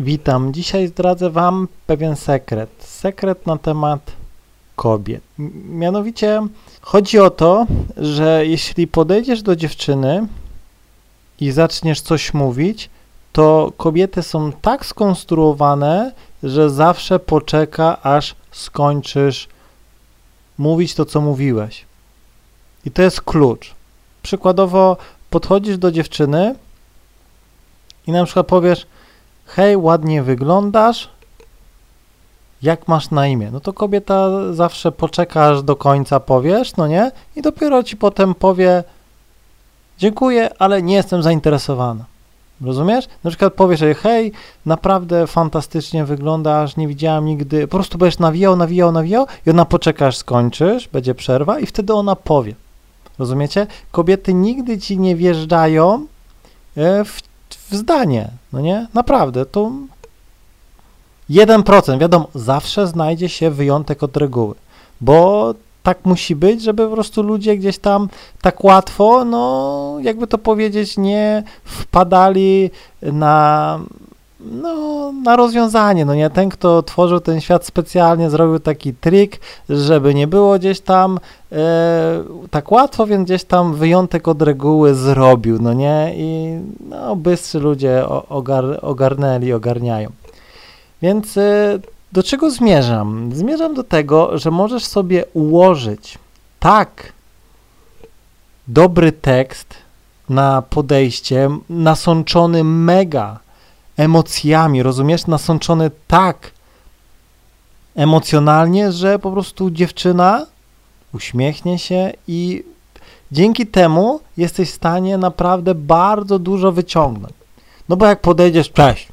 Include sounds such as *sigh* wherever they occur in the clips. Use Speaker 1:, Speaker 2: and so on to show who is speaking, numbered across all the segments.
Speaker 1: Witam. Dzisiaj zdradzę Wam pewien sekret. Sekret na temat kobiet. Mianowicie chodzi o to, że jeśli podejdziesz do dziewczyny i zaczniesz coś mówić, to kobiety są tak skonstruowane, że zawsze poczeka, aż skończysz mówić to, co mówiłeś. I to jest klucz. Przykładowo podchodzisz do dziewczyny i na przykład powiesz: Hej, ładnie wyglądasz. Jak masz na imię? No to kobieta zawsze poczeka, aż do końca powiesz, no nie? I dopiero ci potem powie: Dziękuję, ale nie jestem zainteresowana. Rozumiesz? Na przykład powiesz jej, hej, naprawdę fantastycznie wyglądasz, nie widziałam nigdy, po prostu będziesz nawijał, nawijał, nawijał i ona poczeka, aż skończysz, będzie przerwa i wtedy ona powie. Rozumiecie? Kobiety nigdy ci nie wjeżdżają e, w, w zdanie, no nie? Naprawdę, to 1%, wiadomo, zawsze znajdzie się wyjątek od reguły, bo tak musi być, żeby po prostu ludzie gdzieś tam tak łatwo, no jakby to powiedzieć, nie wpadali na, no, na rozwiązanie, no nie, ten kto tworzył ten świat specjalnie zrobił taki trik, żeby nie było gdzieś tam e, tak łatwo, więc gdzieś tam wyjątek od reguły zrobił, no nie, i no bystrzy ludzie ogar, ogarnęli, ogarniają. Więc e, do czego zmierzam? Zmierzam do tego, że możesz sobie ułożyć tak dobry tekst na podejście, nasączony mega emocjami, rozumiesz? Nasączony tak emocjonalnie, że po prostu dziewczyna uśmiechnie się i dzięki temu jesteś w stanie naprawdę bardzo dużo wyciągnąć. No bo jak podejdziesz, cześć,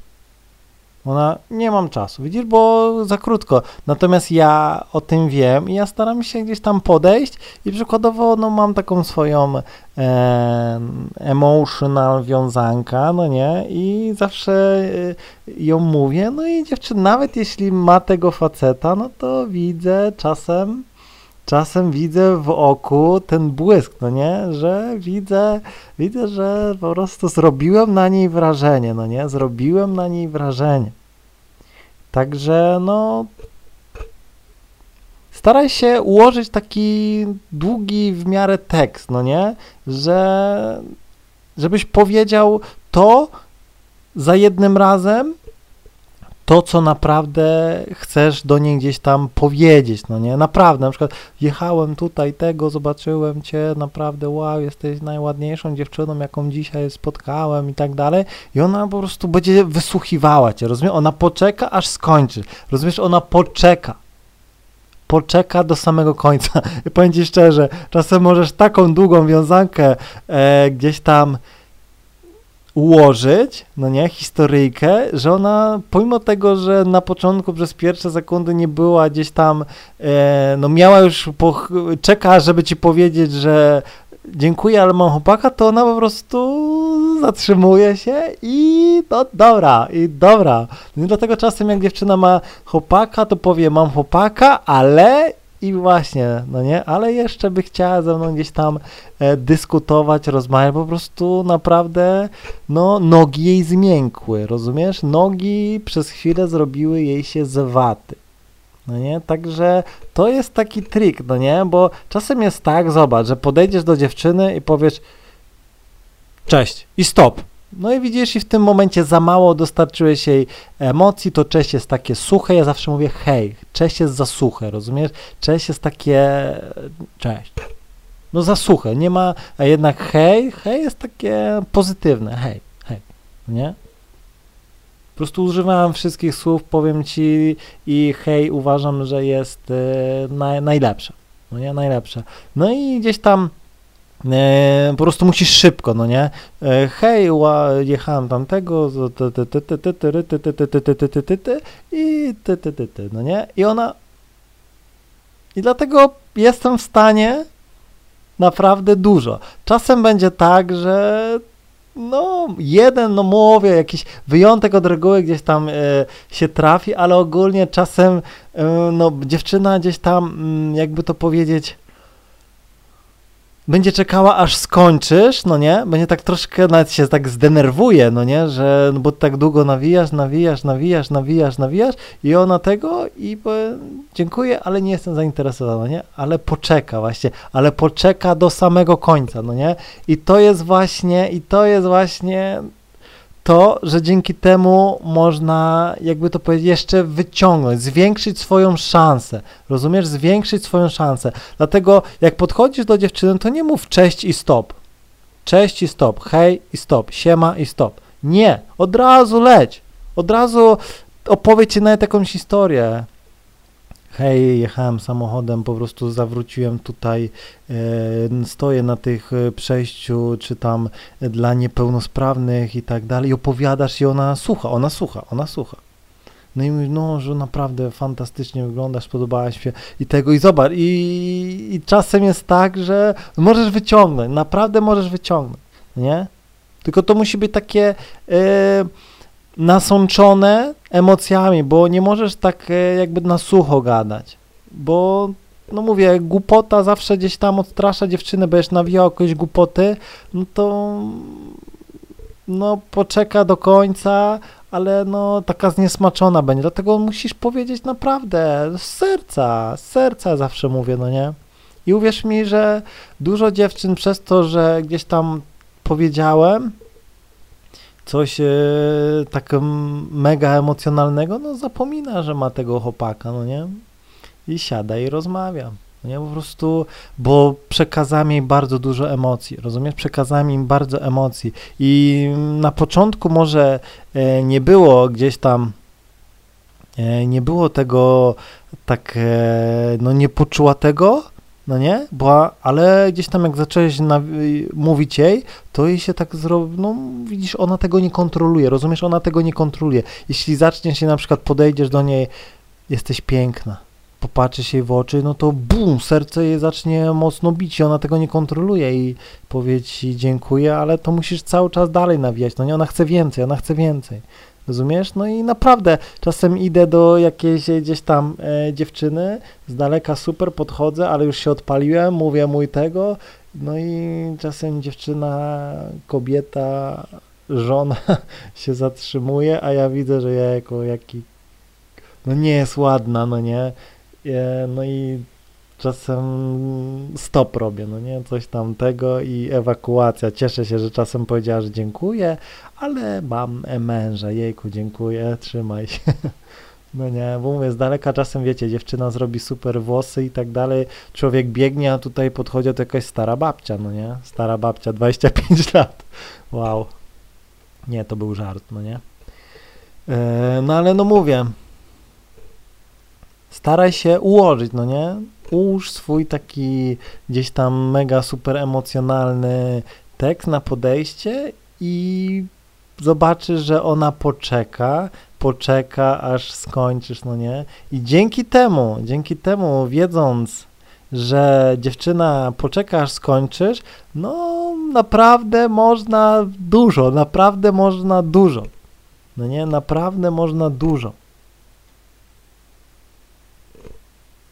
Speaker 1: ona, nie mam czasu, widzisz, bo za krótko. Natomiast ja o tym wiem i ja staram się gdzieś tam podejść i przykładowo, no mam taką swoją e, emotional wiązanka, no nie, i zawsze e, ją mówię, no i dziewczyna, nawet jeśli ma tego faceta, no to widzę czasem, czasem widzę w oku ten błysk, no nie, że widzę, widzę, że po prostu zrobiłem na niej wrażenie, no nie, zrobiłem na niej wrażenie. Także no staraj się ułożyć taki długi w miarę tekst, no nie, że żebyś powiedział to za jednym razem, to, co naprawdę chcesz do niej gdzieś tam powiedzieć, no nie? Naprawdę, na przykład jechałem tutaj tego, zobaczyłem cię, naprawdę wow, jesteś najładniejszą dziewczyną, jaką dzisiaj spotkałem i tak dalej i ona po prostu będzie wysłuchiwała cię, rozumiesz? Ona poczeka, aż skończy, rozumiesz? Ona poczeka, poczeka do samego końca. *laughs* I powiem ci szczerze, czasem możesz taką długą wiązankę e, gdzieś tam ułożyć, no nie, historyjkę, że ona, pomimo tego, że na początku przez pierwsze sekundy nie była gdzieś tam, e, no miała już, po, czeka, żeby ci powiedzieć, że dziękuję, ale mam chłopaka, to ona po prostu zatrzymuje się i no dobra, i dobra. No i dlatego czasem jak dziewczyna ma chłopaka, to powie, mam chłopaka, ale i właśnie, no nie, ale jeszcze by chciała ze mną gdzieś tam e, dyskutować, rozmawiać, po prostu naprawdę, no, nogi jej zmiękły, rozumiesz? Nogi przez chwilę zrobiły jej się z waty. No nie, także to jest taki trik, no nie, bo czasem jest tak, zobacz, że podejdziesz do dziewczyny i powiesz cześć i stop. No i widzisz, i w tym momencie za mało dostarczyłeś jej emocji, to cześć jest takie suche, ja zawsze mówię hej, cześć jest za suche, rozumiesz? Cześć jest takie, cześć. No za suche, nie ma, a jednak hej, hej jest takie pozytywne, hej, hej, nie? Po prostu używałem wszystkich słów, powiem ci i hej uważam, że jest e, naj, najlepsze, no nie, najlepsze. No i gdzieś tam po prostu musisz szybko, no nie? Hej, jechałem tamtego i no nie? I ona i dlatego jestem w stanie naprawdę dużo. Czasem będzie tak, że no jeden, no mówię, jakiś wyjątek od reguły gdzieś tam y, się trafi, ale ogólnie czasem y, no dziewczyna gdzieś tam y, jakby to powiedzieć będzie czekała aż skończysz, no nie? Będzie tak troszkę, nawet się tak zdenerwuje, no nie? Że, no bo tak długo nawijasz, nawijasz, nawijasz, nawijasz, nawijasz i ona tego i powie, dziękuję, ale nie jestem zainteresowana, nie? Ale poczeka właśnie, ale poczeka do samego końca, no nie? I to jest właśnie, i to jest właśnie to, że dzięki temu można, jakby to powiedzieć, jeszcze wyciągnąć, zwiększyć swoją szansę. Rozumiesz? Zwiększyć swoją szansę. Dlatego, jak podchodzisz do dziewczyny, to nie mów cześć i stop. Cześć i stop, hej i stop, siema i stop. Nie, od razu leć. Od razu opowiedz ci nawet jakąś historię hej, jechałem samochodem, po prostu zawróciłem tutaj, e, stoję na tych e, przejściu, czy tam dla niepełnosprawnych i tak dalej, i opowiadasz i ona słucha, ona słucha, ona słucha. No i mówi, no, że naprawdę fantastycznie wyglądasz, podobałaś się i tego, i zobacz, i, i czasem jest tak, że możesz wyciągnąć, naprawdę możesz wyciągnąć, nie? Tylko to musi być takie... E, nasączone emocjami, bo nie możesz tak e, jakby na sucho gadać, bo no mówię, głupota zawsze gdzieś tam odstrasza dziewczynę, będziesz nawijał jakieś głupoty, no to no poczeka do końca, ale no taka zniesmaczona będzie, dlatego musisz powiedzieć naprawdę z serca, z serca zawsze mówię, no nie? I uwierz mi, że dużo dziewczyn przez to, że gdzieś tam powiedziałem, coś e, tak mega emocjonalnego, no zapomina, że ma tego chłopaka, no nie? I siada i rozmawia. No nie, po prostu, bo przekazałem jej bardzo dużo emocji, rozumiesz? Przekazałem im bardzo emocji i na początku może e, nie było gdzieś tam, e, nie było tego tak, e, no nie poczuła tego, no nie? Bo, ale gdzieś tam jak zacząłeś na, mówić jej, to jej się tak zrobi, no widzisz, ona tego nie kontroluje, rozumiesz? Ona tego nie kontroluje. Jeśli zaczniesz się na przykład, podejdziesz do niej, jesteś piękna, popatrzysz jej w oczy, no to bum, serce jej zacznie mocno bić i ona tego nie kontroluje i powie ci dziękuję, ale to musisz cały czas dalej nawijać, no nie? Ona chce więcej, ona chce więcej. Rozumiesz? No i naprawdę czasem idę do jakiejś gdzieś tam e, dziewczyny, z daleka super podchodzę, ale już się odpaliłem, mówię mój tego, no i czasem dziewczyna, kobieta, żona *laughs* się zatrzymuje, a ja widzę, że ja jako jaki, no nie jest ładna, no nie? E, no i czasem stop robię, no nie, coś tam tego i ewakuacja. Cieszę się, że czasem powiedziała, że dziękuję, ale mam męża, jejku, dziękuję, trzymaj się. *laughs* No nie, bo mówię, z daleka czasem, wiecie, dziewczyna zrobi super włosy i tak dalej, człowiek biegnie, a tutaj podchodzi to jakaś stara babcia, no nie, stara babcia, 25 *laughs* lat, wow. Nie, to był żart, no nie. E, no ale no mówię, staraj się ułożyć, no nie, ułóż swój taki gdzieś tam mega super emocjonalny tekst na podejście i zobaczysz, że ona poczeka, poczeka, aż skończysz, no nie? I dzięki temu, dzięki temu, wiedząc, że dziewczyna poczeka, aż skończysz, no naprawdę można dużo, naprawdę można dużo. No nie, naprawdę można dużo.